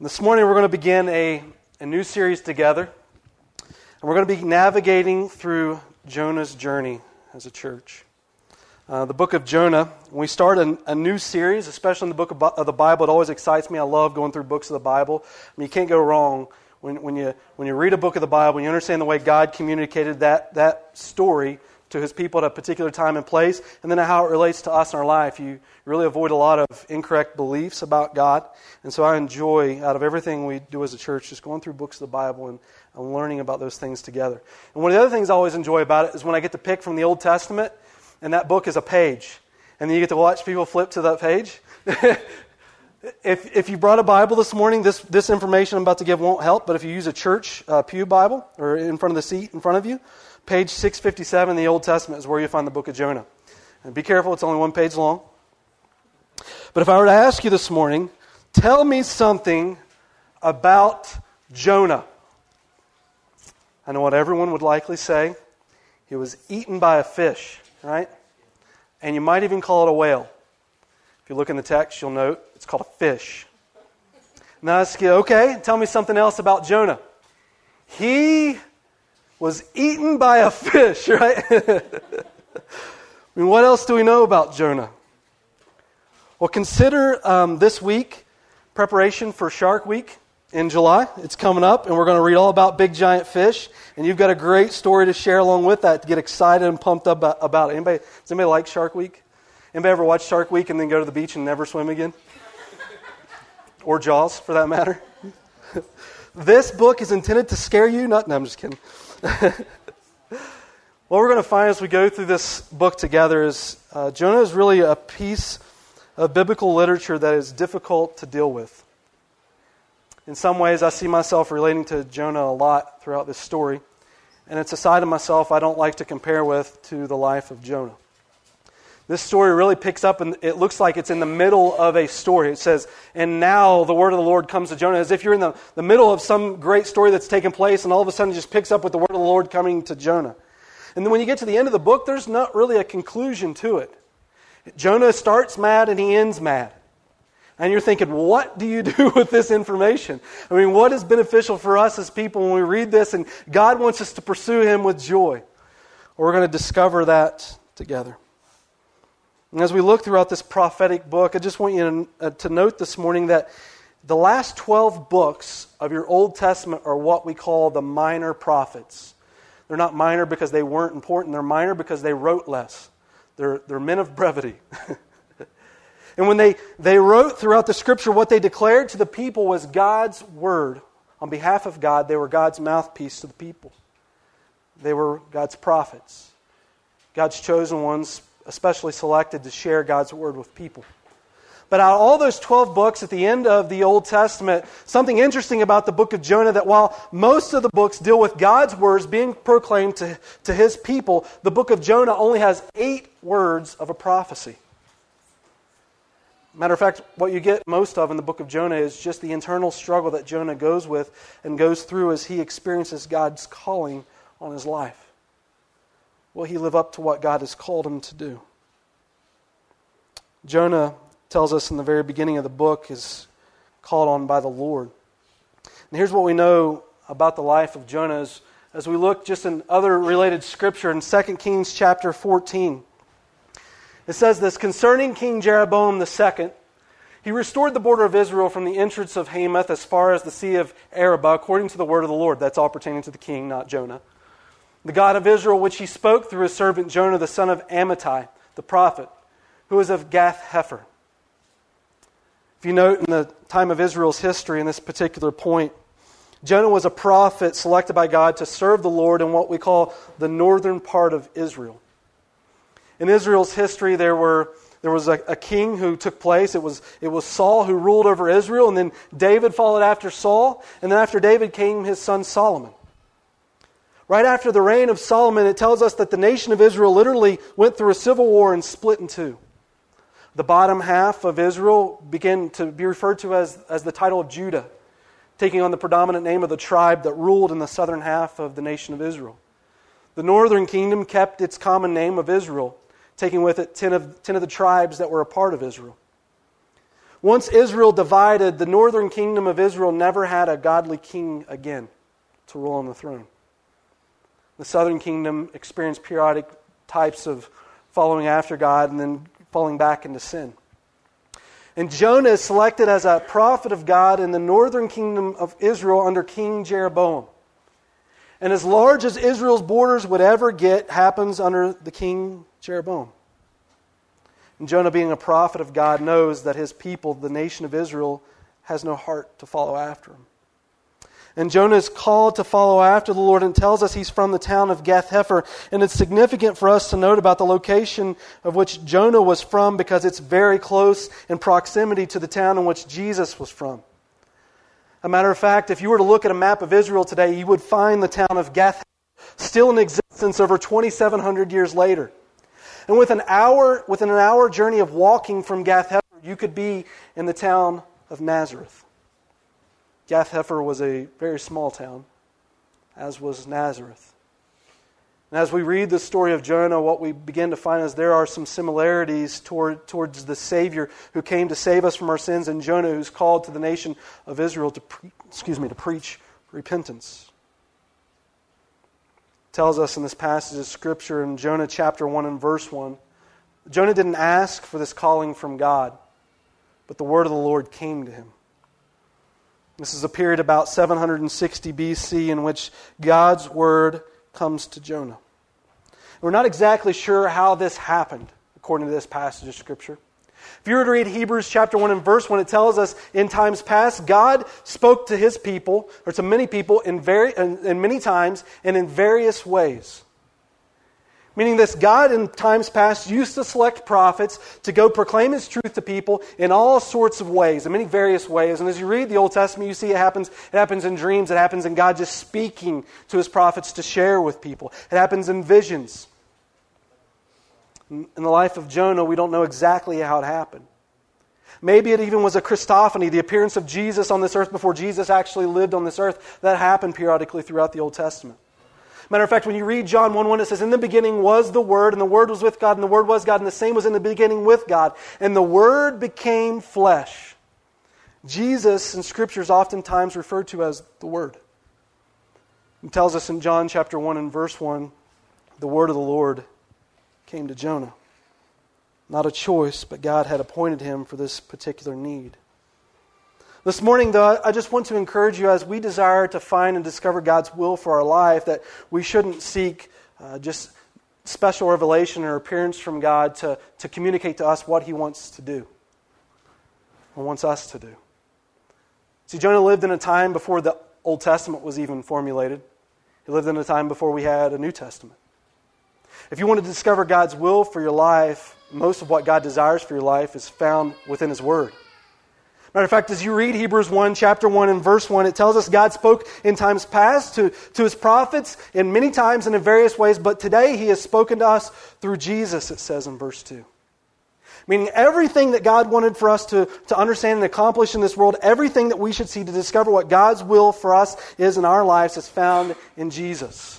This morning we're going to begin a, a new series together. And we're going to be navigating through Jonah's journey as a church. Uh, the book of Jonah, we start a, a, new series, especially in the book of, of, the Bible, it always excites me. I love going through books of the Bible. I mean, you can't go wrong when, when, you, when you read a book of the Bible and you understand the way God communicated that, that story to his people at a particular time and place, and then how it relates to us in our life. You really avoid a lot of incorrect beliefs about God. And so I enjoy, out of everything we do as a church, just going through books of the Bible and, and learning about those things together. And one of the other things I always enjoy about it is when I get to pick from the Old Testament, and that book is a page. And then you get to watch people flip to that page. if, if you brought a Bible this morning, this, this information I'm about to give won't help, but if you use a church uh, Pew Bible or in front of the seat in front of you, Page 657 in the Old Testament is where you find the book of Jonah. And be careful, it's only one page long. But if I were to ask you this morning, tell me something about Jonah. I know what everyone would likely say. He was eaten by a fish, right? And you might even call it a whale. If you look in the text, you'll note it's called a fish. Now, ask you, okay, tell me something else about Jonah. He was eaten by a fish, right? I mean, what else do we know about Jonah? Well, consider um, this week preparation for Shark Week in July. It's coming up, and we're going to read all about big giant fish. And you've got a great story to share along with that to get excited and pumped up about it. Anybody, does anybody like Shark Week? Anybody ever watch Shark Week and then go to the beach and never swim again? or Jaws, for that matter? this book is intended to scare you. Not, no, I'm just kidding. what we're going to find as we go through this book together is uh, Jonah is really a piece of biblical literature that is difficult to deal with. In some ways, I see myself relating to Jonah a lot throughout this story, and it's a side of myself I don't like to compare with to the life of Jonah. This story really picks up, and it looks like it's in the middle of a story. It says, And now the word of the Lord comes to Jonah, as if you're in the, the middle of some great story that's taken place, and all of a sudden it just picks up with the word of the Lord coming to Jonah. And then when you get to the end of the book, there's not really a conclusion to it. Jonah starts mad and he ends mad. And you're thinking, what do you do with this information? I mean, what is beneficial for us as people when we read this and God wants us to pursue Him with joy? Well, we're going to discover that together. And as we look throughout this prophetic book, I just want you to, uh, to note this morning that the last 12 books of your Old Testament are what we call the minor prophets. They're not minor because they weren't important, they're minor because they wrote less. They're, they're men of brevity. and when they, they wrote throughout the scripture, what they declared to the people was God's word. On behalf of God, they were God's mouthpiece to the people. They were God's prophets, God's chosen ones especially selected to share God's word with people. But out of all those 12 books at the end of the Old Testament, something interesting about the book of Jonah that while most of the books deal with God's words being proclaimed to, to his people, the book of Jonah only has eight words of a prophecy. Matter of fact, what you get most of in the book of Jonah is just the internal struggle that Jonah goes with and goes through as he experiences God's calling on his life. Will he live up to what God has called him to do? Jonah tells us in the very beginning of the book is called on by the Lord. And here's what we know about the life of Jonah as, as we look just in other related scripture in 2 Kings chapter 14. It says this concerning King Jeroboam II, he restored the border of Israel from the entrance of Hamath as far as the Sea of Arabah, according to the word of the Lord. That's all pertaining to the king, not Jonah the God of Israel, which he spoke through his servant Jonah, the son of Amittai, the prophet, who was of Gath Hepher. If you note in the time of Israel's history in this particular point, Jonah was a prophet selected by God to serve the Lord in what we call the northern part of Israel. In Israel's history, there, were, there was a, a king who took place. It was, it was Saul who ruled over Israel, and then David followed after Saul, and then after David came his son Solomon. Right after the reign of Solomon, it tells us that the nation of Israel literally went through a civil war and split in two. The bottom half of Israel began to be referred to as, as the title of Judah, taking on the predominant name of the tribe that ruled in the southern half of the nation of Israel. The northern kingdom kept its common name of Israel, taking with it ten of, ten of the tribes that were a part of Israel. Once Israel divided, the northern kingdom of Israel never had a godly king again to rule on the throne. The southern kingdom experienced periodic types of following after God and then falling back into sin. And Jonah is selected as a prophet of God in the northern kingdom of Israel under King Jeroboam. And as large as Israel's borders would ever get happens under the king Jeroboam. And Jonah, being a prophet of God, knows that his people, the nation of Israel, has no heart to follow after him. And Jonah is called to follow after the Lord and tells us he's from the town of Gath Hepher. And it's significant for us to note about the location of which Jonah was from because it's very close in proximity to the town in which Jesus was from. A matter of fact, if you were to look at a map of Israel today, you would find the town of Gath still in existence over 2,700 years later. And with an hour, within an hour journey of walking from Gath Hepher, you could be in the town of Nazareth. Gath Hepher was a very small town, as was Nazareth. And as we read the story of Jonah, what we begin to find is there are some similarities toward, towards the Savior who came to save us from our sins, and Jonah who's called to the nation of Israel to, pre- excuse me, to preach repentance. Tells us in this passage of Scripture in Jonah chapter 1 and verse 1 Jonah didn't ask for this calling from God, but the word of the Lord came to him. This is a period about 760 BC in which God's word comes to Jonah. We're not exactly sure how this happened, according to this passage of Scripture. If you were to read Hebrews chapter 1 and verse 1, it tells us in times past, God spoke to his people, or to many people, in, very, in, in many times and in various ways. Meaning this, God in times past used to select prophets to go proclaim his truth to people in all sorts of ways, in many various ways. And as you read the Old Testament, you see it happens, it happens in dreams, it happens in God just speaking to his prophets to share with people. It happens in visions. In the life of Jonah, we don't know exactly how it happened. Maybe it even was a Christophany, the appearance of Jesus on this earth before Jesus actually lived on this earth. That happened periodically throughout the Old Testament. Matter of fact, when you read John 1 1, it says, In the beginning was the Word, and the Word was with God, and the Word was God, and the same was in the beginning with God. And the Word became flesh. Jesus in Scripture is oftentimes referred to as the Word. He tells us in John chapter 1 and verse 1 the Word of the Lord came to Jonah. Not a choice, but God had appointed him for this particular need. This morning, though, I just want to encourage you as we desire to find and discover God's will for our life that we shouldn't seek uh, just special revelation or appearance from God to, to communicate to us what He wants to do or wants us to do. See, Jonah lived in a time before the Old Testament was even formulated, he lived in a time before we had a New Testament. If you want to discover God's will for your life, most of what God desires for your life is found within His Word. Matter of fact, as you read Hebrews 1, chapter 1, and verse 1, it tells us God spoke in times past to, to his prophets in many times and in various ways, but today he has spoken to us through Jesus, it says in verse 2. Meaning everything that God wanted for us to, to understand and accomplish in this world, everything that we should see to discover what God's will for us is in our lives is found in Jesus.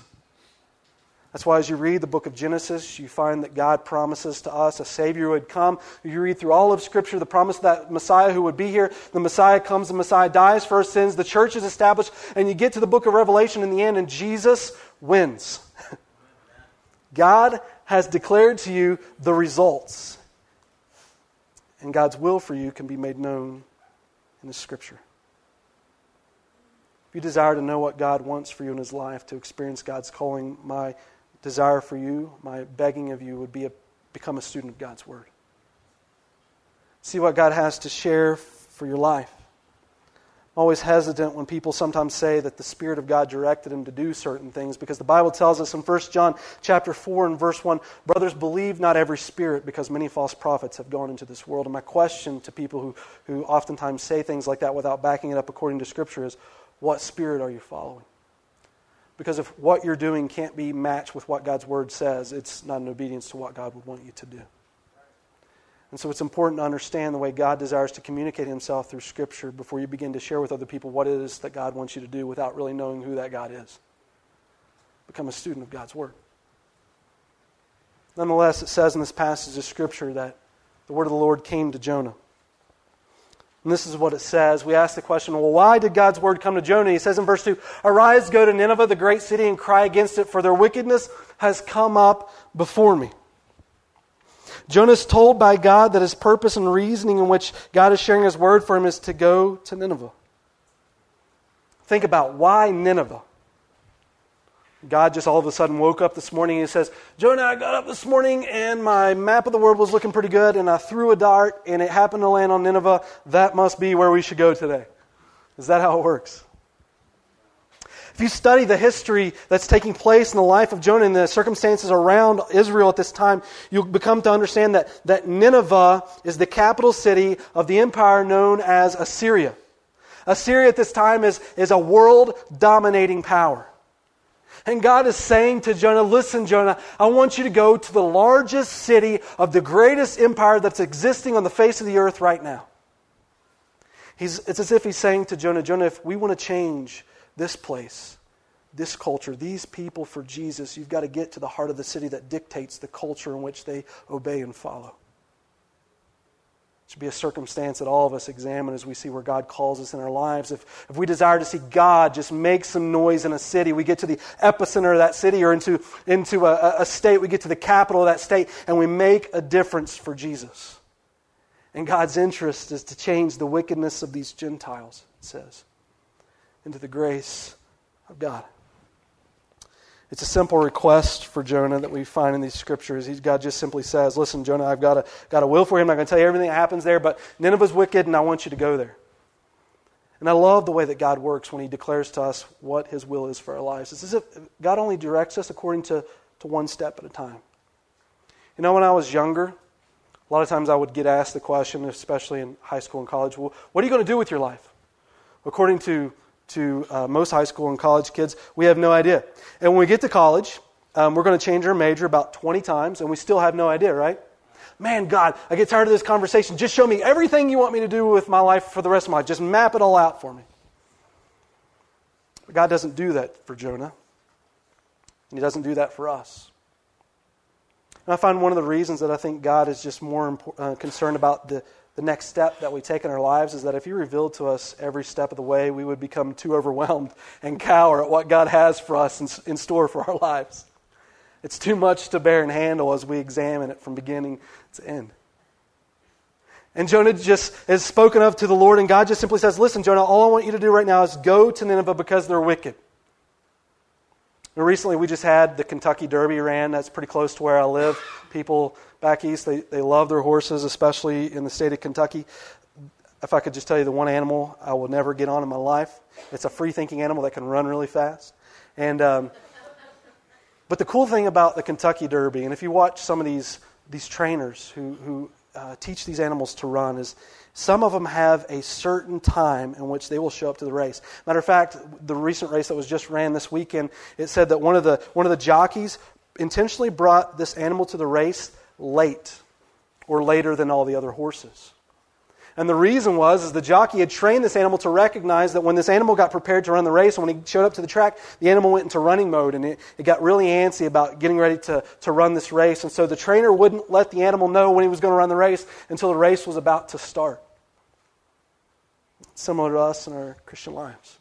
That's why, as you read the book of Genesis, you find that God promises to us a Savior who would come. You read through all of Scripture the promise that Messiah who would be here. The Messiah comes, the Messiah dies for our sins, the church is established, and you get to the book of Revelation in the end, and Jesus wins. God has declared to you the results. And God's will for you can be made known in the Scripture. If you desire to know what God wants for you in His life, to experience God's calling, my desire for you, my begging of you would be a, become a student of God's Word. See what God has to share for your life. I'm always hesitant when people sometimes say that the Spirit of God directed him to do certain things because the Bible tells us in 1 John chapter 4 and verse 1, brothers, believe not every spirit because many false prophets have gone into this world. And my question to people who, who oftentimes say things like that without backing it up according to Scripture is, what spirit are you following? Because if what you're doing can't be matched with what God's word says, it's not an obedience to what God would want you to do. And so it's important to understand the way God desires to communicate himself through Scripture before you begin to share with other people what it is that God wants you to do without really knowing who that God is. Become a student of God's Word. Nonetheless, it says in this passage of Scripture that the word of the Lord came to Jonah. And this is what it says. We ask the question, well, why did God's word come to Jonah? He says in verse 2 Arise, go to Nineveh, the great city, and cry against it, for their wickedness has come up before me. Jonah is told by God that his purpose and reasoning in which God is sharing his word for him is to go to Nineveh. Think about why Nineveh? God just all of a sudden woke up this morning and he says, Jonah, I got up this morning and my map of the world was looking pretty good and I threw a dart and it happened to land on Nineveh. That must be where we should go today. Is that how it works? If you study the history that's taking place in the life of Jonah and the circumstances around Israel at this time, you'll become to understand that, that Nineveh is the capital city of the empire known as Assyria. Assyria at this time is, is a world dominating power. And God is saying to Jonah, Listen, Jonah, I want you to go to the largest city of the greatest empire that's existing on the face of the earth right now. He's, it's as if he's saying to Jonah, Jonah, if we want to change this place, this culture, these people for Jesus, you've got to get to the heart of the city that dictates the culture in which they obey and follow should be a circumstance that all of us examine as we see where God calls us in our lives. If, if we desire to see God just make some noise in a city, we get to the epicenter of that city or into, into a, a state, we get to the capital of that state, and we make a difference for Jesus. And God's interest is to change the wickedness of these Gentiles, it says, into the grace of God. It's a simple request for Jonah that we find in these scriptures. He's, God just simply says, Listen, Jonah, I've got a, got a will for you. I'm not going to tell you everything that happens there, but Nineveh's wicked, and I want you to go there. And I love the way that God works when He declares to us what His will is for our lives. It's as if God only directs us according to, to one step at a time. You know, when I was younger, a lot of times I would get asked the question, especially in high school and college, well, what are you going to do with your life? According to to uh, most high school and college kids, we have no idea. And when we get to college, um, we're going to change our major about 20 times, and we still have no idea, right? Man, God, I get tired of this conversation. Just show me everything you want me to do with my life for the rest of my life. Just map it all out for me. But God doesn't do that for Jonah, and He doesn't do that for us. And I find one of the reasons that I think God is just more uh, concerned about the the next step that we take in our lives is that if He revealed to us every step of the way, we would become too overwhelmed and cower at what God has for us in, in store for our lives. It's too much to bear and handle as we examine it from beginning to end. And Jonah just is spoken of to the Lord, and God just simply says, Listen, Jonah, all I want you to do right now is go to Nineveh because they're wicked. And recently, we just had the Kentucky Derby ran. That's pretty close to where I live. People back east, they, they love their horses, especially in the state of Kentucky. If I could just tell you the one animal I will never get on in my life, it's a free thinking animal that can run really fast. And, um, but the cool thing about the Kentucky Derby, and if you watch some of these, these trainers who, who uh, teach these animals to run, is some of them have a certain time in which they will show up to the race. Matter of fact, the recent race that was just ran this weekend, it said that one of the, one of the jockeys intentionally brought this animal to the race late or later than all the other horses. And the reason was is the jockey had trained this animal to recognize that when this animal got prepared to run the race, when he showed up to the track, the animal went into running mode and it, it got really antsy about getting ready to, to run this race. And so the trainer wouldn't let the animal know when he was going to run the race until the race was about to start. Similar to us in our Christian lives.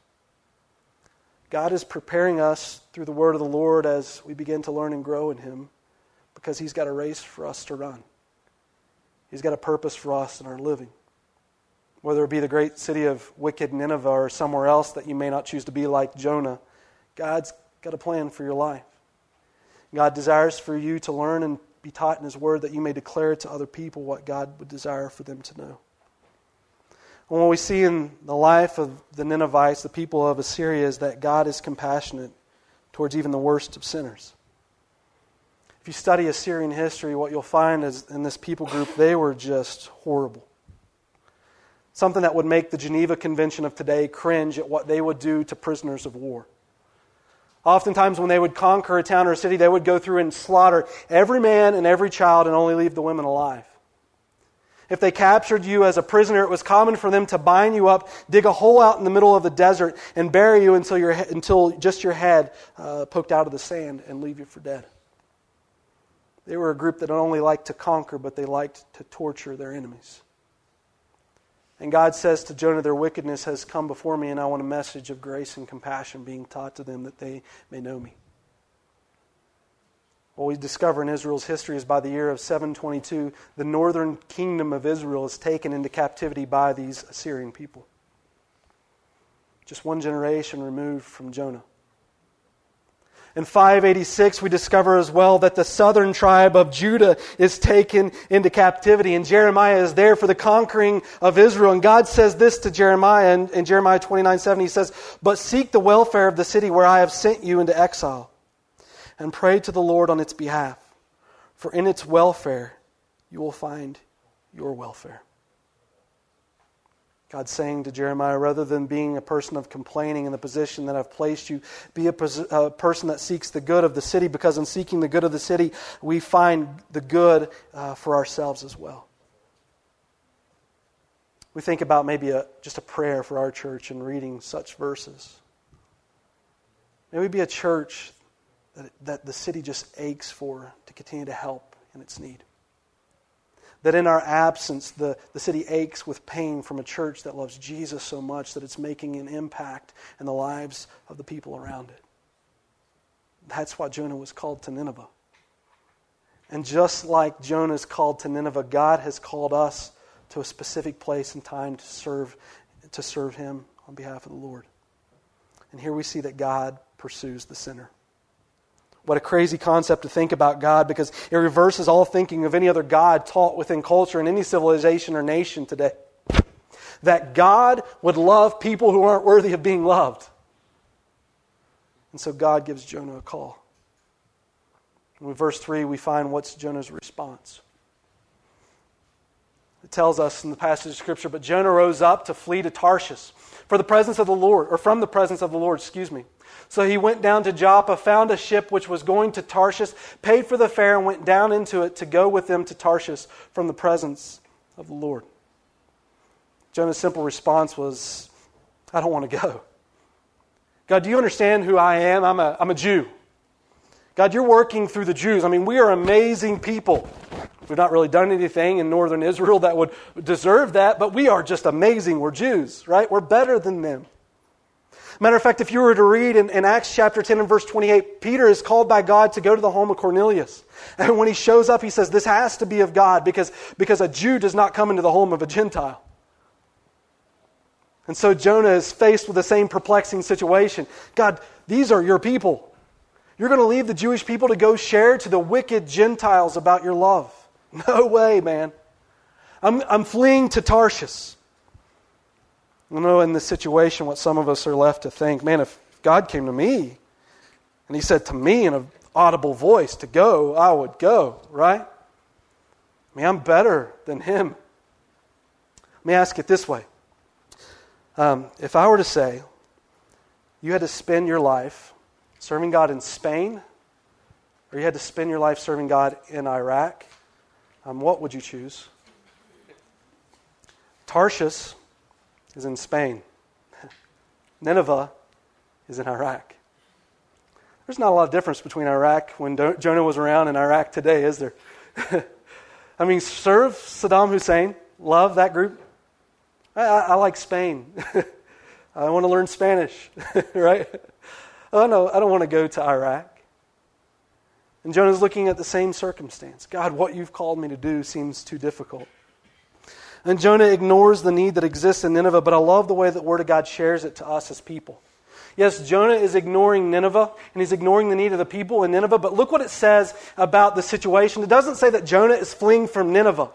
God is preparing us through the word of the Lord as we begin to learn and grow in Him because He's got a race for us to run. He's got a purpose for us in our living. Whether it be the great city of wicked Nineveh or somewhere else that you may not choose to be like Jonah, God's got a plan for your life. God desires for you to learn and be taught in His Word that you may declare to other people what God would desire for them to know. And what we see in the life of the Ninevites, the people of Assyria, is that God is compassionate towards even the worst of sinners. If you study Assyrian history, what you'll find is in this people group, they were just horrible. Something that would make the Geneva Convention of today cringe at what they would do to prisoners of war. Oftentimes, when they would conquer a town or a city, they would go through and slaughter every man and every child and only leave the women alive. If they captured you as a prisoner, it was common for them to bind you up, dig a hole out in the middle of the desert, and bury you until, your, until just your head uh, poked out of the sand and leave you for dead. They were a group that not only liked to conquer, but they liked to torture their enemies. And God says to Jonah, Their wickedness has come before me, and I want a message of grace and compassion being taught to them that they may know me. What we discover in Israel's history is by the year of 722, the northern kingdom of Israel is taken into captivity by these Assyrian people. Just one generation removed from Jonah. In 586, we discover as well that the southern tribe of Judah is taken into captivity, and Jeremiah is there for the conquering of Israel. And God says this to Jeremiah in, in Jeremiah 29 7. He says, But seek the welfare of the city where I have sent you into exile, and pray to the Lord on its behalf, for in its welfare you will find your welfare. God saying to Jeremiah, rather than being a person of complaining in the position that I've placed you, be a, pos- a, person that seeks the good of the city, because in seeking the good of the city, we find the good uh, for ourselves as well. We think about maybe a, just a prayer for our church in reading such verses. May we be a church that, that the city just aches for to continue to help in its need that in our absence, the, the city aches with pain from a church that loves Jesus so much that it's making an impact in the lives of the people around it. That's why Jonah was called to Nineveh. And just like Jonah is called to Nineveh, God has called us to a specific place and time to serve, to serve Him on behalf of the Lord. And here we see that God pursues the sinner. What a crazy concept to think about God because it reverses all thinking of any other God taught within culture in any civilization or nation today. That God would love people who aren't worthy of being loved. And so God gives Jonah a call. In verse 3, we find what's Jonah's response. It tells us in the passage of Scripture, but Jonah rose up to flee to Tarshish for the presence of the Lord, or from the presence of the Lord, excuse me. So he went down to Joppa, found a ship which was going to Tarshish, paid for the fare, and went down into it to go with them to Tarshish from the presence of the Lord. Jonah's simple response was, I don't want to go. God, do you understand who I am? I'm a, I'm a Jew. God, you're working through the Jews. I mean, we are amazing people. We've not really done anything in northern Israel that would deserve that, but we are just amazing. We're Jews, right? We're better than them. Matter of fact, if you were to read in, in, Acts chapter 10 and verse 28, Peter is called by God to go to the home of Cornelius. And when he shows up, he says, This has to be of God because, because a Jew does not come into the home of a Gentile. And so Jonah is faced with the same perplexing situation. God, these are your people. You're going to leave the Jewish people to go share to the wicked Gentiles about your love. No way, man. I'm, I'm fleeing to Tarshish. You know, in this situation, what some of us are left to think man, if God came to me and He said to me in an audible voice to go, I would go, right? I mean, I'm better than Him. Let me ask it this way um, If I were to say you had to spend your life serving God in Spain, or you had to spend your life serving God in Iraq, um, what would you choose? Tarshish is in Spain. Nineveh is in Iraq. There's not a lot of difference between Iraq when Jonah was around and Iraq today, is there? I mean, serve Saddam Hussein, love that group. I, I, I like Spain. I want to learn Spanish, right? Oh, no, I don't want to go to Iraq. And Jonah's looking at the same circumstance. God, what you've called me to do seems too difficult. And Jonah ignores the need that exists in Nineveh, but I love the way that Word of God shares it to us as people. Yes, Jonah is ignoring Nineveh, and he's ignoring the need of the people in Nineveh, but look what it says about the situation. It doesn't say that Jonah is fleeing from Nineveh.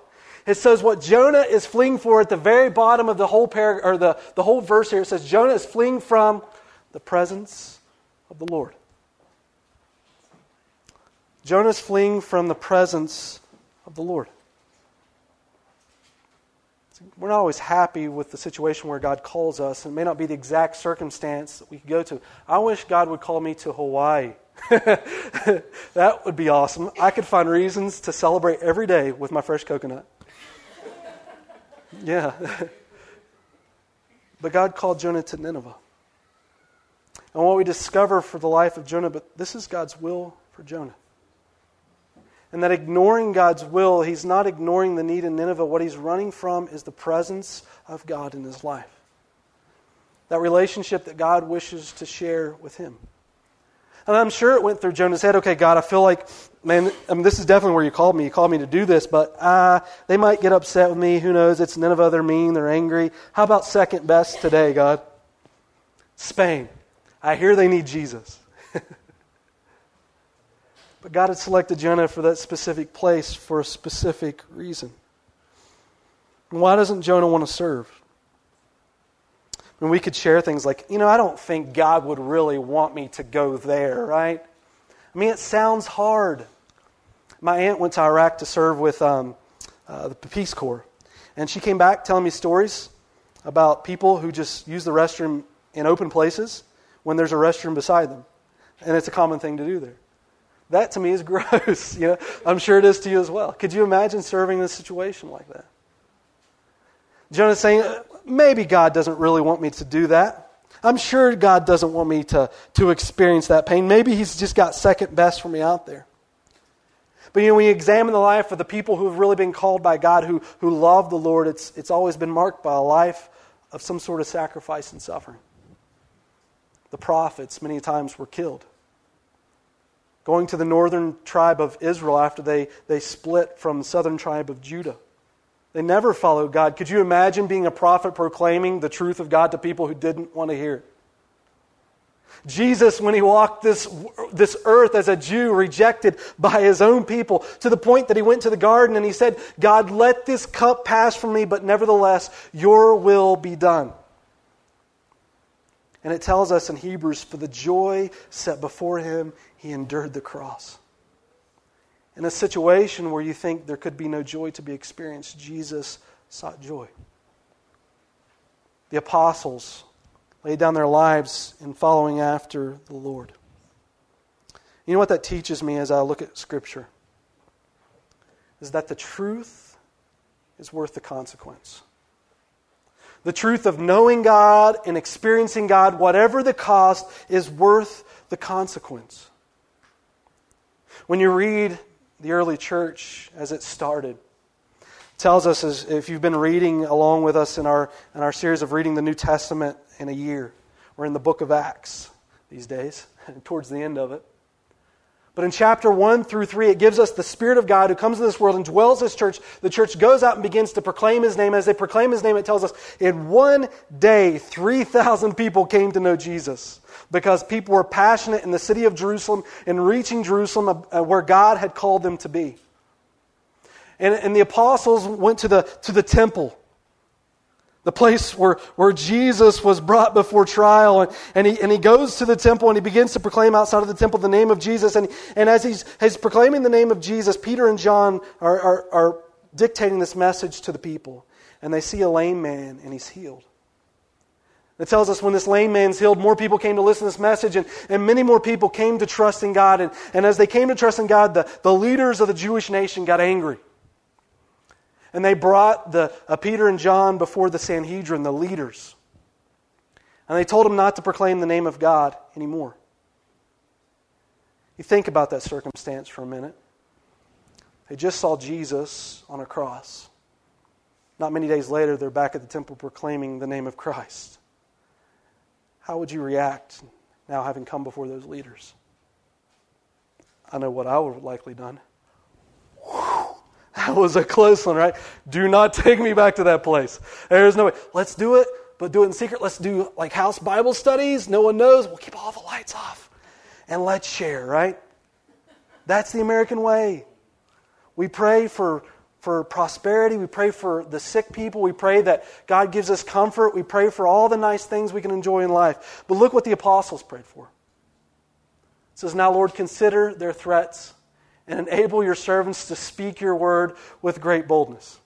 It says what Jonah is fleeing for at the very bottom of the whole paragraph, or the, the whole verse here. It says Jonah is fleeing from the presence of the Lord. Jonah is fleeing from the presence of the Lord. We're not always happy with the situation where God calls us. It may not be the exact circumstance that we could go to. I wish God would call me to Hawaii. that would be awesome. I could find reasons to celebrate every day with my fresh coconut. Yeah. but God called Jonah to Nineveh. And what we discover for the life of Jonah, but this is God's will for Jonah. And that ignoring God's will, he's not ignoring the need in Nineveh. What he's running from is the presence of God in his life. That relationship that God wishes to share with him. And I'm sure it went through Jonah's head okay, God, I feel like, man, I mean, this is definitely where you called me. You called me to do this, but uh, they might get upset with me. Who knows? It's Nineveh. They're mean. They're angry. How about second best today, God? Spain. I hear they need Jesus. But God had selected Jonah for that specific place for a specific reason. And why doesn't Jonah want to serve? And we could share things like, you know, I don't think God would really want me to go there, right? I mean, it sounds hard. My aunt went to Iraq to serve with um, uh, the Peace Corps. And she came back telling me stories about people who just use the restroom in open places when there's a restroom beside them. And it's a common thing to do there. That to me is gross. you know, I'm sure it is to you as well. Could you imagine serving in a situation like that? Jonah's saying, maybe God doesn't really want me to do that. I'm sure God doesn't want me to, to experience that pain. Maybe He's just got second best for me out there. But you know, when you examine the life of the people who have really been called by God, who, who love the Lord, it's, it's always been marked by a life of some sort of sacrifice and suffering. The prophets, many times, were killed going to the northern tribe of Israel after they, they split from the southern tribe of Judah. They never followed God. Could you imagine being a prophet proclaiming the truth of God to people who didn't want to hear it? Jesus, when he walked this, this earth as a Jew, rejected by his own people, to the point that he went to the garden and he said, God, let this cup pass from me, but nevertheless, your will be done. And it tells us in Hebrews, for the joy set before him, he endured the cross. In a situation where you think there could be no joy to be experienced, Jesus sought joy. The apostles laid down their lives in following after the Lord. You know what that teaches me as I look at Scripture? Is that the truth is worth the consequence. The truth of knowing God and experiencing God, whatever the cost, is worth the consequence. When you read the early church as it started, it tells us as if you've been reading along with us in our, in our series of reading the New Testament in a year, we're in the book of Acts these days, towards the end of it. But in chapter 1 through 3, it gives us the Spirit of God who comes in this world and dwells this church. The church goes out and begins to proclaim His name. As they proclaim His name, it tells us in one day, 3,000 people came to know Jesus because people were passionate in the city of Jerusalem in reaching Jerusalem uh, where God had called them to be. And, and the apostles went to the, to the temple, the place where, where Jesus was brought before trial. And, and, he, and he goes to the temple and he begins to proclaim outside of the temple the name of Jesus. And, and as he's, he's proclaiming the name of Jesus, Peter and John are, are, are dictating this message to the people. And they see a lame man and he's healed. It tells us when this lame man's healed, more people came to listen to this message, and, and many more people came to trust in God. And, and as they came to trust in God, the, the leaders of the Jewish nation got angry. And they brought the, uh, Peter and John before the Sanhedrin, the leaders. And they told them not to proclaim the name of God anymore. You think about that circumstance for a minute. They just saw Jesus on a cross. Not many days later, they're back at the temple proclaiming the name of Christ. How would you react now having come before those leaders? I know what I would have likely done. That was a close one, right? Do not take me back to that place. There's no way. Let's do it, but do it in secret. Let's do like house Bible studies. No one knows. We'll keep all the lights off and let's share, right? That's the American way. We pray for for prosperity. We pray for the sick people. We pray that God gives us comfort. We pray for all the nice things we can enjoy in life. But look what the apostles prayed for. It says, Now, Lord, consider their threats and enable your servants to speak your word with great boldness.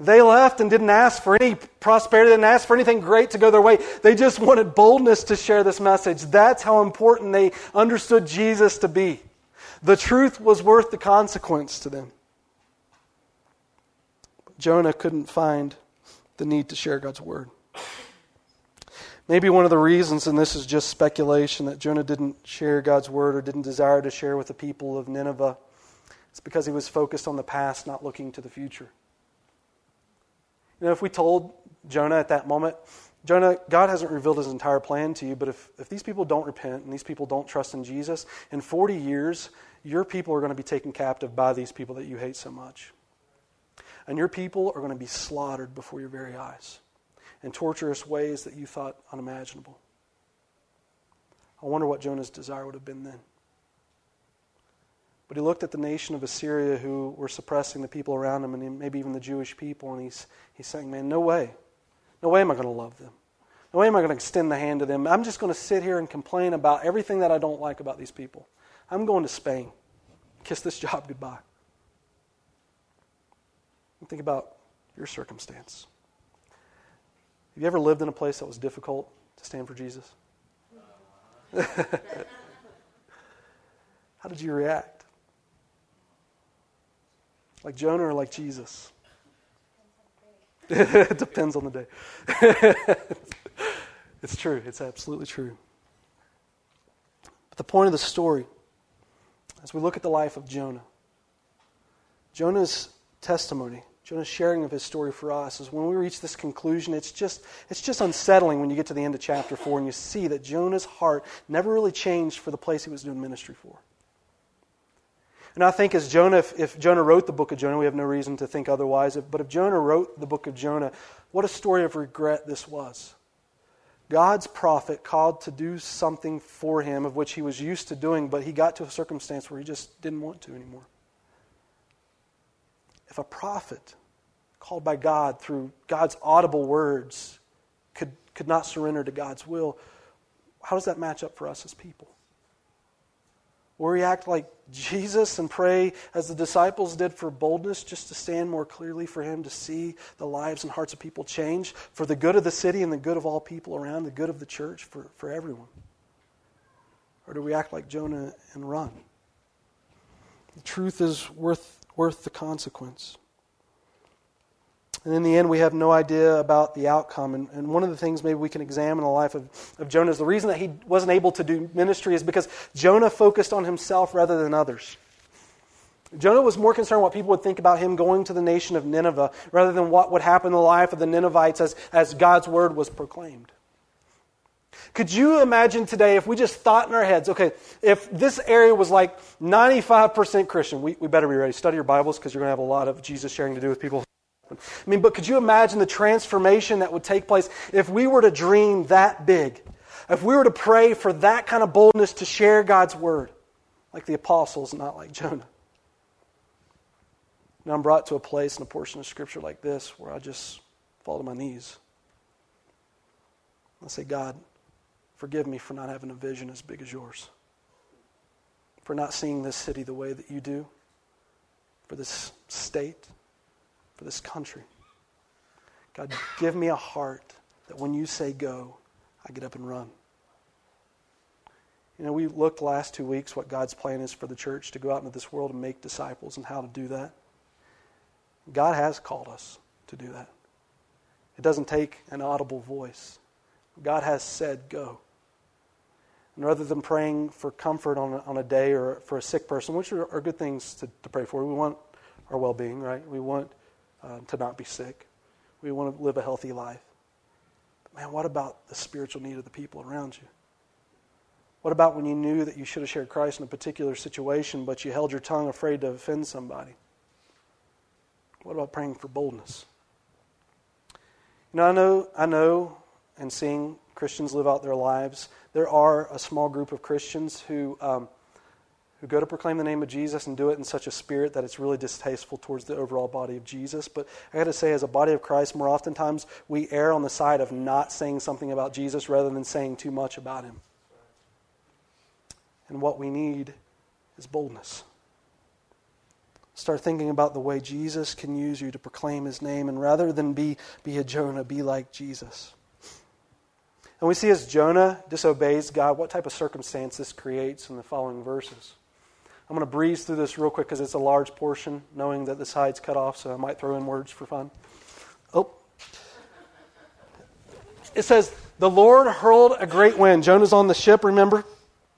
They left and didn't ask for any prosperity, didn't ask for anything great to go their way. They just wanted boldness to share this message. That's how important they understood Jesus to be. The truth was worth the consequence to them. Jonah couldn't find the need to share God's word. Maybe one of the reasons, and this is just speculation, that Jonah didn't share God's word or didn't desire to share with the people of Nineveh It's because he was focused on the past, not looking to the future. You know, if we told Jonah at that moment, Jonah, God hasn't revealed his entire plan to you, but if, if these people don't repent and these people don't trust in Jesus, in 40 years, your people are going to be taken captive by these people that you hate so much. And your people are going to be slaughtered before your very eyes in torturous ways that you thought unimaginable. I wonder what Jonah's desire would have been then. But he looked at the nation of Assyria who were suppressing the people around him and maybe even the Jewish people, and he's, he's saying, Man, no way. No way am I going to love them. No way am I going to extend the hand to them. I'm just going to sit here and complain about everything that I don't like about these people. I'm going to Spain. Kiss this job goodbye. And think about your circumstance. Have you ever lived in a place that was difficult to stand for Jesus? How did you react? Like Jonah or like Jesus? it depends on the day. it's true. It's absolutely true. But the point of the story, as we look at the life of Jonah, Jonah's testimony, Jonah's sharing of his story for us, is when we reach this conclusion, it's just, it's just unsettling when you get to the end of chapter 4 and you see that Jonah's heart never really changed for the place he was doing ministry for. And I think as Jonah, if, if, Jonah wrote the book of Jonah, we have no reason to think otherwise. But if Jonah wrote the book of Jonah, what a story of regret this was. God's prophet called to do something for him of which he was used to doing, but he got to a circumstance where he just didn't want to anymore. If a prophet called by God through God's audible words could, could not surrender to God's will, how does that match up for us as people? Will we act like Jesus and pray as the disciples did for boldness, just to stand more clearly for Him, to see the lives and hearts of people change for the good of the city and the good of all people around, the good of the church, for, for everyone? Or do we act like Jonah and run? The truth is worth, worth the consequence. And in the end, we have no idea about the outcome. And, and one of the things maybe we can examine in the life of, of Jonah is the reason that he wasn't able to do ministry is because Jonah focused on himself rather than others. Jonah was more concerned what people would think about him going to the nation of Nineveh rather than what would happen in the life of the Ninevites as, as God's word was proclaimed. Could you imagine today if we just thought in our heads, okay, if this area was like 95% Christian, we, we better be ready. Study your Bibles because you're going to have a lot of Jesus sharing to do with people I mean, but could you imagine the transformation that would take place if we were to dream that big? If we were to pray for that kind of boldness to share God's word, like the apostles, not like Jonah. Now I'm brought to a place in a portion of Scripture like this where I just fall to my knees. I say, God, forgive me for not having a vision as big as yours, for not seeing this city the way that you do, for this state for this country. God, give me a heart that when you say go, I get up and run. You know, we looked last two weeks what God's plan is for the church to go out into this world and make disciples and how to do that. God has called us to do that. It doesn't take an audible voice. God has said, go. And rather than praying for comfort on a, on a day or for a sick person, which are, are good things to, to pray for, we want our well being, right? We want uh, to not be sick. We want to live a healthy life. But man, what about the spiritual need of the people around you? What about when you knew that you should have shared Christ in a particular situation, but you held your tongue afraid to offend somebody? What about praying for boldness? You know, I know, I know, and seeing Christians live out their lives, there are a small group of Christians who um, who go to proclaim the name of Jesus and do it in such a spirit that it's really distasteful towards the overall body of Jesus. But I got to say, as a body of Christ, more oftentimes we err on the side of not saying something about Jesus rather than saying too much about him. And what we need is boldness. Start thinking about the way Jesus can use you to proclaim his name, and rather than be, be a Jonah, be like Jesus. And we see as Jonah disobeys God, what type of circumstance this creates in the following verses. I'm going to breeze through this real quick because it's a large portion, knowing that the side's cut off, so I might throw in words for fun. Oh. It says, The Lord hurled a great wind. Jonah's on the ship, remember?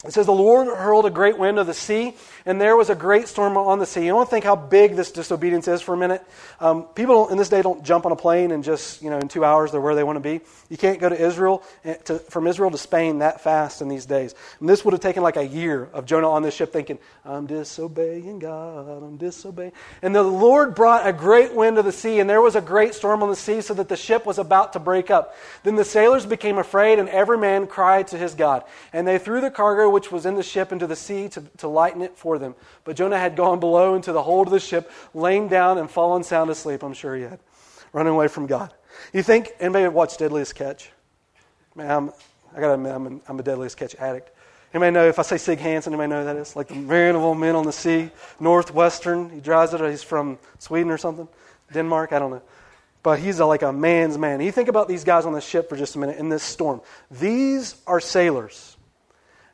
It says, The Lord hurled a great wind of the sea, and there was a great storm on the sea. You want to think how big this disobedience is for a minute? Um, people in this day don't jump on a plane and just, you know, in two hours they're where they want to be. You can't go to Israel, eh, to, from Israel to Spain that fast in these days. And this would have taken like a year of Jonah on this ship thinking, I'm disobeying God, I'm disobeying. And the Lord brought a great wind of the sea, and there was a great storm on the sea, so that the ship was about to break up. Then the sailors became afraid, and every man cried to his God. And they threw the cargo which was in the ship into the sea to, to lighten it for them. But Jonah had gone below into the hold of the ship, lain down and fallen sound asleep. I'm sure he had, running away from God. You think anybody watched Deadliest Catch? Man, I'm, I gotta admit, I'm, a, I'm a Deadliest Catch addict. Anybody know if I say Sig Hansen, anybody know who that is? Like the all men on the sea, Northwestern. He drives it. He's from Sweden or something, Denmark. I don't know. But he's a, like a man's man. You think about these guys on the ship for just a minute in this storm. These are sailors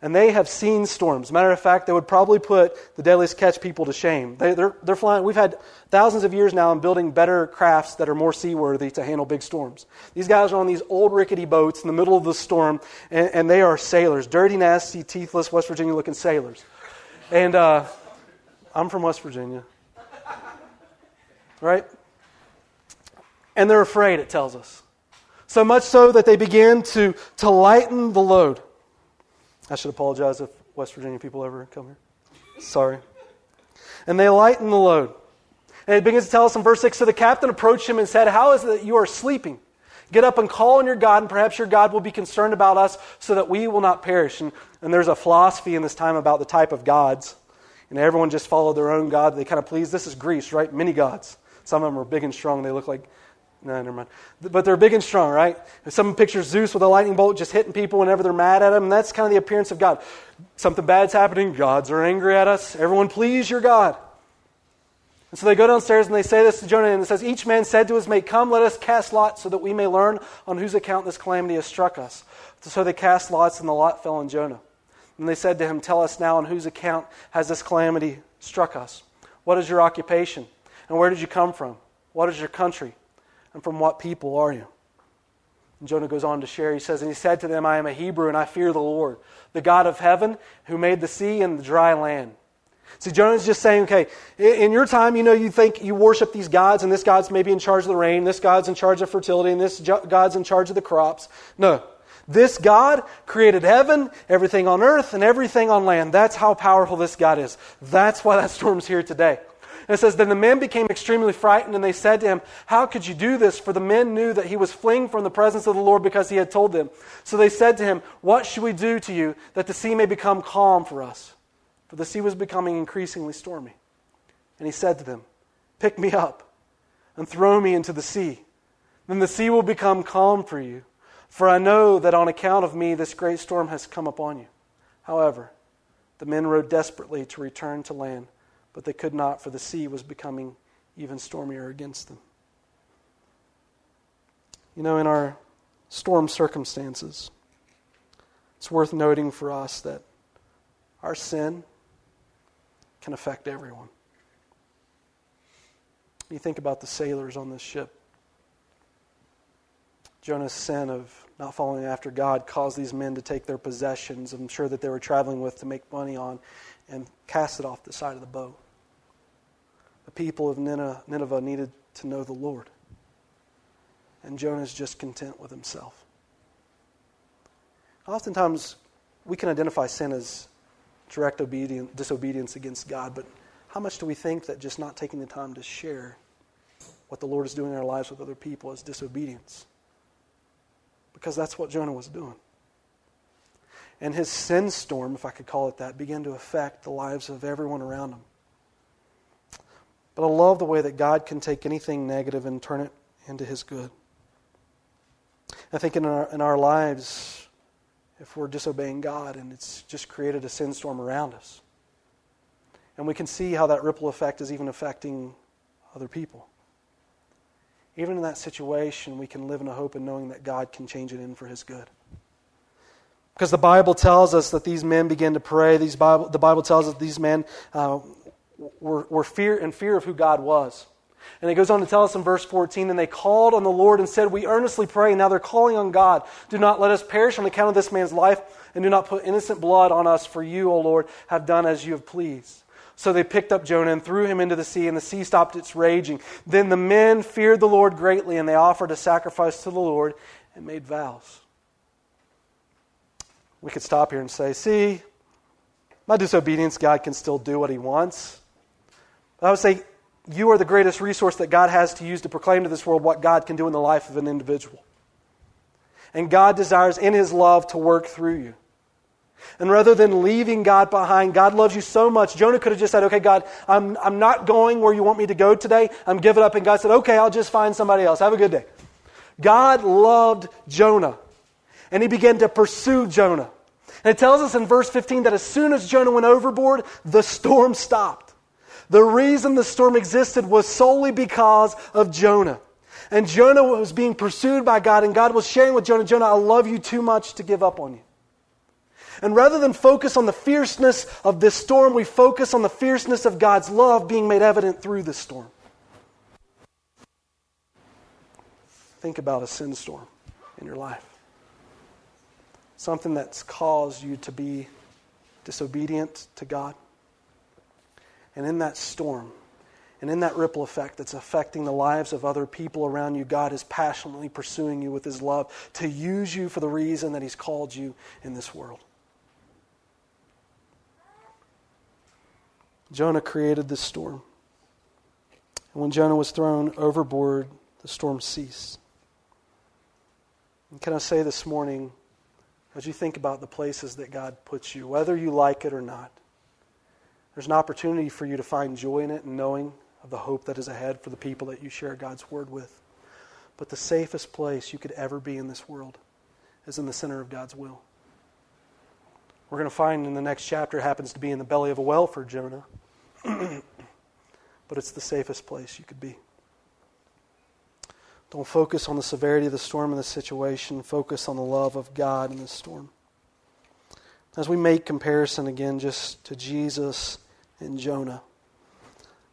and they have seen storms. Matter of fact, they would probably put the deadliest catch people to shame. They, are they're, they're flying. We've had thousands of years now in building better crafts that are more seaworthy to handle big storms. These guys are on these old rickety boats in the middle of the storm, and, and they are sailors, dirty, nasty, teethless, West Virginia looking sailors. And uh, I'm from West Virginia, right? And they're afraid. It tells us. So much so that they begin to, to lighten the load. I should apologize if West Virginia people ever come here. Sorry. And they lighten the load. And it begins to tell us in verse 6 So the captain approached him and said, How is it that you are sleeping? Get up and call on your God, and perhaps your God will be concerned about us so that we will not perish. And, and there's a philosophy in this time about the type of gods. And everyone just followed their own God. They kind of please. This is Greece, right? Many gods. Some of them are big and strong. They look like no, never mind. But they're big and strong, right? Some pictures Zeus with a lightning bolt just hitting people whenever they're mad at him. And that's kind of the appearance of God. Something bad's happening. Gods are angry at us. Everyone, please your God. And so they go downstairs and they say this to Jonah. And it says, Each man said to his mate, Come, let us cast lots so that we may learn on whose account this calamity has struck us. So they cast lots, and the lot fell on Jonah. And they said to him, Tell us now on whose account has this calamity struck us? What is your occupation? And where did you come from? What is your country? And from what people are you? And Jonah goes on to share. He says, And he said to them, I am a Hebrew, and I fear the Lord, the God of heaven, who made the sea and the dry land. See, Jonah's just saying, okay, in your time, you know, you think you worship these gods, and this God's maybe in charge of the rain, this God's in charge of fertility, and this God's in charge of the crops. No. This God created heaven, everything on earth, and everything on land. That's how powerful this God is. That's why that storm's here today. And it says, Then the men became extremely frightened, and they said to him, How could you do this? For the men knew that he was fleeing from the presence of the Lord because he had told them. So they said to him, What should we do to you that the sea may become calm for us? For the sea was becoming increasingly stormy. And he said to them, Pick me up and throw me into the sea. Then the sea will become calm for you. For I know that on account of me this great storm has come upon you. However, the men rowed desperately to return to land but they could not, for the sea was becoming even stormier against them. You know, in our storm circumstances, it's worth noting for us that our sin can affect everyone. You think about the sailors on this ship. Jonah's sin of not following after God caused these men to take their possessions, I'm sure that they were traveling with to make money on, and cast it off the side of the boat. The people of Nineveh needed to know the Lord. And Jonah is just content with himself. Oftentimes, we can identify sin as direct obedience, disobedience against God, but how much do we think that just not taking the time to share what the Lord is doing in our lives with other people is disobedience? Because that's what Jonah was doing. And his sin storm, if I could call it that, began to affect the lives of everyone around him. But I love the way that God can take anything negative and turn it into His good. I think in our, in our lives, if we're disobeying God and it's just created a sin storm around us, and we can see how that ripple effect is even affecting other people. Even in that situation, we can live in a hope and knowing that God can change it in for His good. Because the Bible tells us that these men began to pray. These Bible, the Bible tells us these men uh, were, were fear in fear of who God was. And it goes on to tell us in verse 14, and they called on the Lord and said, We earnestly pray. Now they're calling on God. Do not let us perish on account of this man's life, and do not put innocent blood on us, for you, O Lord, have done as you have pleased. So they picked up Jonah and threw him into the sea, and the sea stopped its raging. Then the men feared the Lord greatly, and they offered a sacrifice to the Lord and made vows. We could stop here and say, See, my disobedience, God can still do what he wants. I would say, you are the greatest resource that God has to use to proclaim to this world what God can do in the life of an individual. And God desires in His love to work through you. And rather than leaving God behind, God loves you so much. Jonah could have just said, Okay, God, I'm, I'm not going where you want me to go today. I'm giving up. And God said, Okay, I'll just find somebody else. Have a good day. God loved Jonah. And He began to pursue Jonah. And it tells us in verse 15 that as soon as Jonah went overboard, the storm stopped. The reason the storm existed was solely because of Jonah. And Jonah was being pursued by God, and God was sharing with Jonah, Jonah, I love you too much to give up on you. And rather than focus on the fierceness of this storm, we focus on the fierceness of God's love being made evident through this storm. Think about a sin storm in your life. Something that's caused you to be disobedient to God and in that storm, and in that ripple effect that's affecting the lives of other people around you, God is passionately pursuing you with His love to use you for the reason that He's called you in this world. Jonah created this storm. And when Jonah was thrown overboard, the storm ceased. And can I say this morning, as you think about the places that God puts you, whether you like it or not, there's an opportunity for you to find joy in it and knowing of the hope that is ahead for the people that you share God's word with. But the safest place you could ever be in this world is in the center of God's will. We're going to find in the next chapter happens to be in the belly of a well for Jonah. but it's the safest place you could be. Don't focus on the severity of the storm and the situation. Focus on the love of God in the storm. As we make comparison again just to Jesus in Jonah.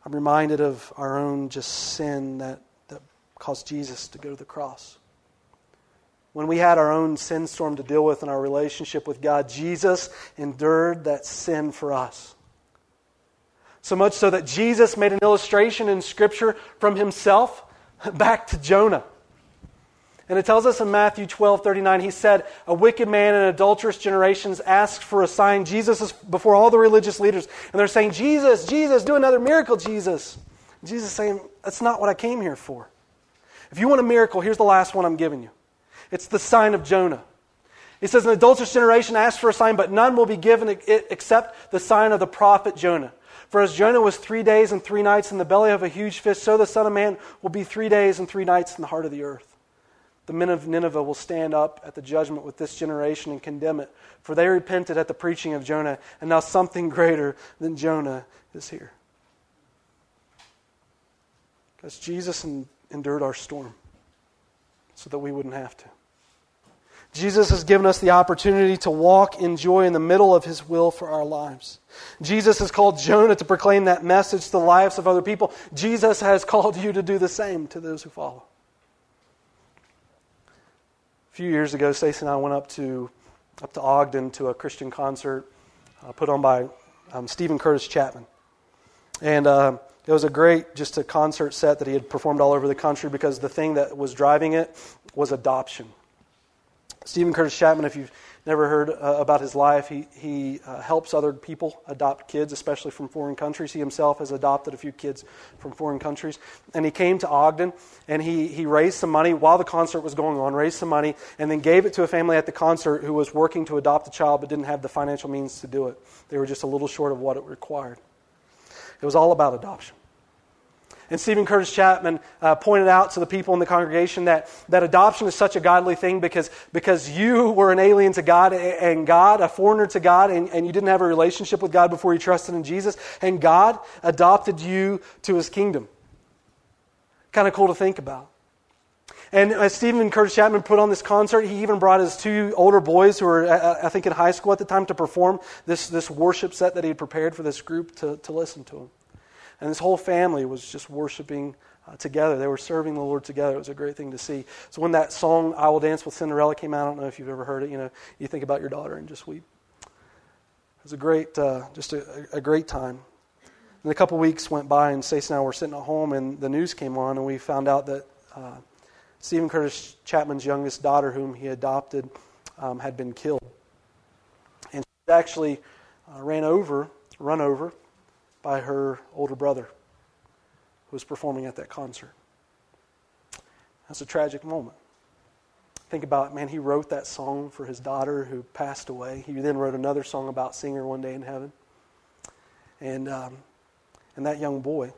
I'm reminded of our own just sin that, that caused Jesus to go to the cross. When we had our own sin storm to deal with in our relationship with God, Jesus endured that sin for us. So much so that Jesus made an illustration in Scripture from himself back to Jonah. And it tells us in Matthew 12 39, he said, A wicked man in adulterous generations asked for a sign. Jesus is before all the religious leaders. And they're saying, Jesus, Jesus, do another miracle, Jesus. Jesus is saying, That's not what I came here for. If you want a miracle, here's the last one I'm giving you it's the sign of Jonah. He says, An adulterous generation asked for a sign, but none will be given it except the sign of the prophet Jonah. For as Jonah was three days and three nights in the belly of a huge fish, so the Son of Man will be three days and three nights in the heart of the earth the men of Nineveh will stand up at the judgment with this generation and condemn it. For they repented at the preaching of Jonah, and now something greater than Jonah is here. Because Jesus endured our storm so that we wouldn't have to. Jesus has given us the opportunity to walk in joy in the middle of his will for our lives. Jesus has called Jonah to proclaim that message to the lives of other people. Jesus has called you to do the same to those who follow. A few years ago, Stacy and I went up to up to Ogden to a Christian concert uh, put on by um, Steven Curtis Chapman, and uh, it was a great just a concert set that he had performed all over the country because the thing that was driving it was adoption. Steven Curtis Chapman, if you've never heard uh, about his life. He, he uh, helps other people adopt kids, especially from foreign countries. He himself has adopted a few kids from foreign countries. And he came to Ogden and he, he raised some money while the concert was going on, raised some money, and then gave it to a family at the concert who was working to adopt a child but didn't have the financial means to do it. They were just a little short of what it required. It was all about adoption. And Steven Curtis Chapman uh, pointed out to the people in the congregation that, that adoption is such a godly thing because, because you were an alien to God and God, a foreigner to God, and, and you didn't have a relationship with God before you trusted in Jesus, and God adopted you to his kingdom. Kind of cool to think about. And as Steven Curtis Chapman put on this concert, he even brought his two older boys who were, uh, uh, I think, in high school at the time to perform this, this worship set that he had prepared for this group to, to listen to him. And his whole family was just worshiping uh, together. They were serving the Lord together. It was a great thing to see. So when that song "I Will Dance with Cinderella" came out, I don't know if you've ever heard it. You know, you think about your daughter and just weep. It was a great, uh, just a, a, great time. And a couple weeks went by, and Stacey and I were sitting at home, and the news came on, and we found out that uh, Steven Curtis Chapman's youngest daughter, whom he adopted, um, had been killed, and she actually uh, ran over, run over, by her older brother who was performing at that concert. That's a tragic moment. Think about, man, he wrote that song for his daughter who passed away. He then wrote another song about seeing her one day in heaven. And, um, and that young boy,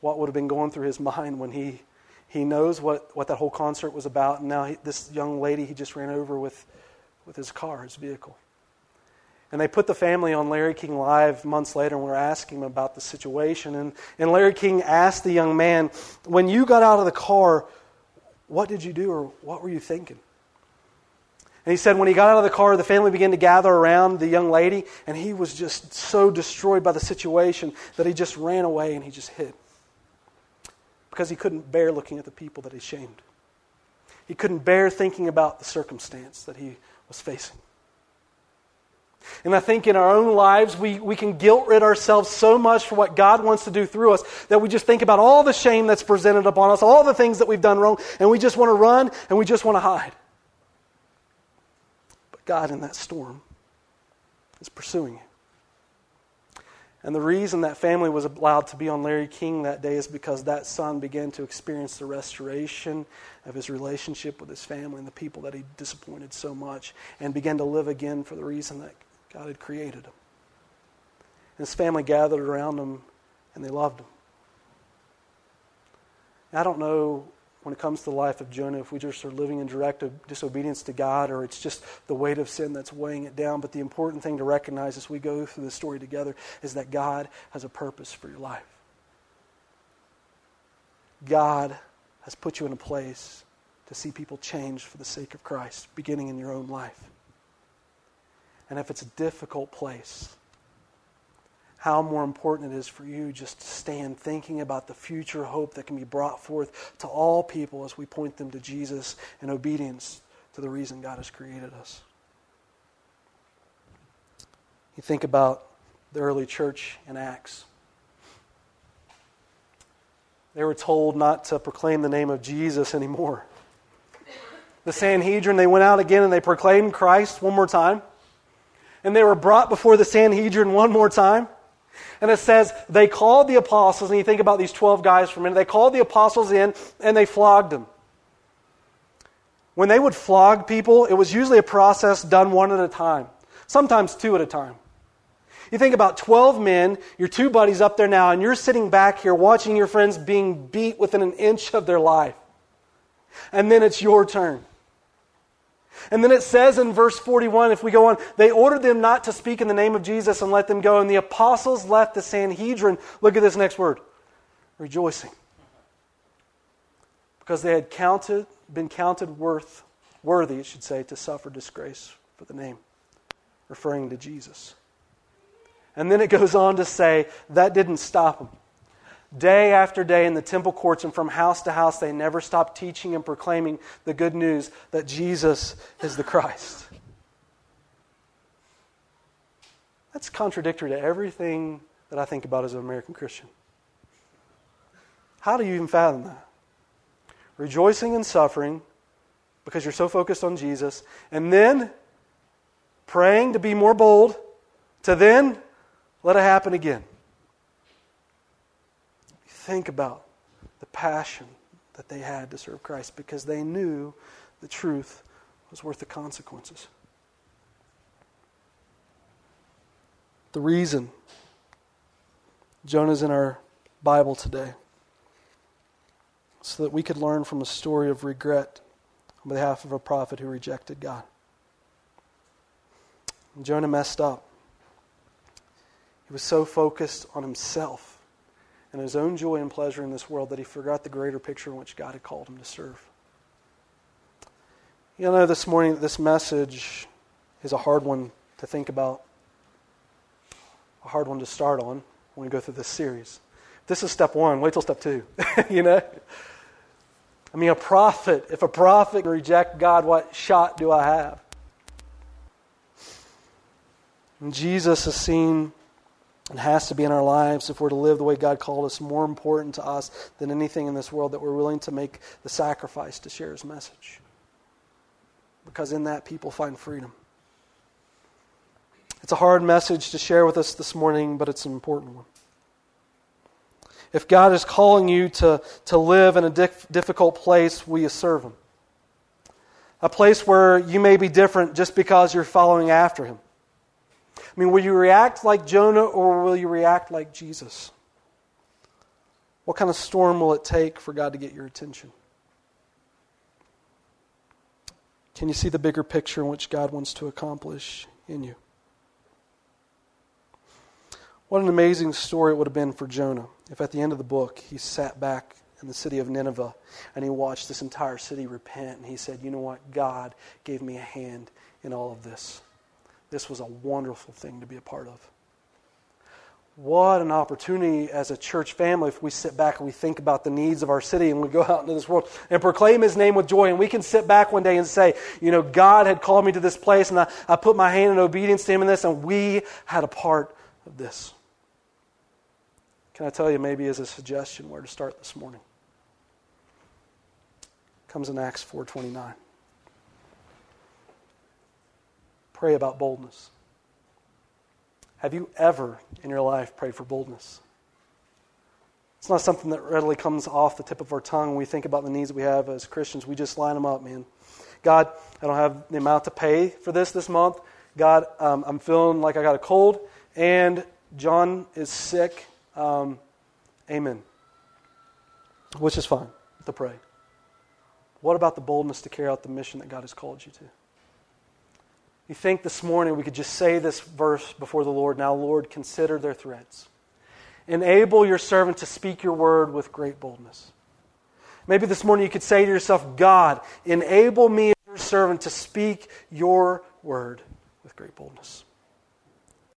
what would have been going through his mind when he, he knows what, what that whole concert was about, and now he, this young lady he just ran over with, with his car, his vehicle. And they put the family on Larry King Live months later and we were asking him about the situation. And, and Larry King asked the young man, When you got out of the car, what did you do or what were you thinking? And he said when he got out of the car, the family began to gather around the young lady, and he was just so destroyed by the situation that he just ran away and he just hid. Because he couldn't bear looking at the people that he shamed. He couldn't bear thinking about the circumstance that he was facing. And I think in our own lives, we, we can guilt rid ourselves so much for what God wants to do through us that we just think about all the shame that's presented upon us, all the things that we've done wrong, and we just want to run and we just want to hide. But God, in that storm, is pursuing you. And the reason that family was allowed to be on Larry King that day is because that son began to experience the restoration of his relationship with his family and the people that he disappointed so much and began to live again for the reason that God had created him. And his family gathered around him and they loved him. I don't know when it comes to the life of Jonah if we just are living in direct disobedience to God or it's just the weight of sin that's weighing it down. But the important thing to recognize as we go through the story together is that God has a purpose for your life. God has put you in a place to see people change for the sake of Christ, beginning in your own life. And if it's a difficult place, how more important it is for you just to stand thinking about the future hope that can be brought forth to all people as we point them to Jesus in obedience to the reason God has created us. You think about the early church in Acts. They were told not to proclaim the name of Jesus anymore. The Sanhedrin, they went out again and they proclaimed Christ one more time and they were brought before the Sanhedrin one more time. And it says they called the apostles, and you think about these 12 guys for a minute, they called the apostles in and they flogged them. When they would flog people, it was usually a process done one at a time, sometimes two at a time. You think about 12 men, your two buddies up there now, and you're sitting back here watching your friends being beat within an inch of their life. And then it's your turn. And then it says in verse 41, if we go on, they ordered them not to speak in the name of Jesus and let them go. And the apostles left the Sanhedrin. Look at this next word rejoicing. Because they had counted, been counted worth, worthy, it should say, to suffer disgrace for the name, referring to Jesus. And then it goes on to say that didn't stop them. Day after day in the temple courts and from house to house, they never stopped teaching and proclaiming the good news that Jesus is the Christ. That's contradictory to everything that I think about as an American Christian. How do you even fathom that? Rejoicing and suffering because you're so focused on Jesus, and then praying to be more bold, to then let it happen again think about the passion that they had to serve Christ because they knew the truth was worth the consequences. The reason Jonah's in our Bible today so that we could learn from a story of regret on behalf of a prophet who rejected God. Jonah messed up. He was so focused on himself and his own joy and pleasure in this world that he forgot the greater picture in which God had called him to serve. You know, this morning, this message is a hard one to think about, a hard one to start on when we go through this series. This is step one. Wait till step two. you know? I mean, a prophet, if a prophet reject God, what shot do I have? And Jesus is seen and has to be in our lives if we're to live the way God called us more important to us than anything in this world that we're willing to make the sacrifice to share his message. Because in that, people find freedom. It's a hard message to share with us this morning, but it's an important one. If God is calling you to, to live in a dif- difficult place, will you serve Him? A place where you may be different just because you're following after Him. I mean, will you react like Jonah or will you react like Jesus? What kind of storm will it take for God to get your attention? Can you see the bigger picture in which God wants to accomplish in you? What an amazing story it would have been for Jonah if at the end of the book he sat back in the city of Nineveh and he watched this entire city repent and he said, You know what? God gave me a hand in all of this. This was a wonderful thing to be a part of. What an opportunity as a church family if we sit back and we think about the needs of our city and we go out into this world and proclaim His name with joy. And we can sit back one day and say, you know, God had called me to this place and I, I put my hand in obedience to Him in this and we had a part of this. Can I tell you, maybe as a suggestion, where to start this morning? Comes in Acts 4:29. Pray about boldness. Have you ever in your life prayed for boldness? It's not something that readily comes off the tip of our tongue when we think about the needs that we have as Christians. We just line them up, man. God, I don't have the amount to pay for this this month. God, um, I'm feeling like I got a cold, and John is sick, um, amen. Which is fine to pray. What about the boldness to carry out the mission that God has called you to? You think this morning we could just say this verse before the Lord Now, Lord, consider their threats. Enable your servant to speak your word with great boldness. Maybe this morning you could say to yourself, God, enable me, your servant, to speak your word with great boldness.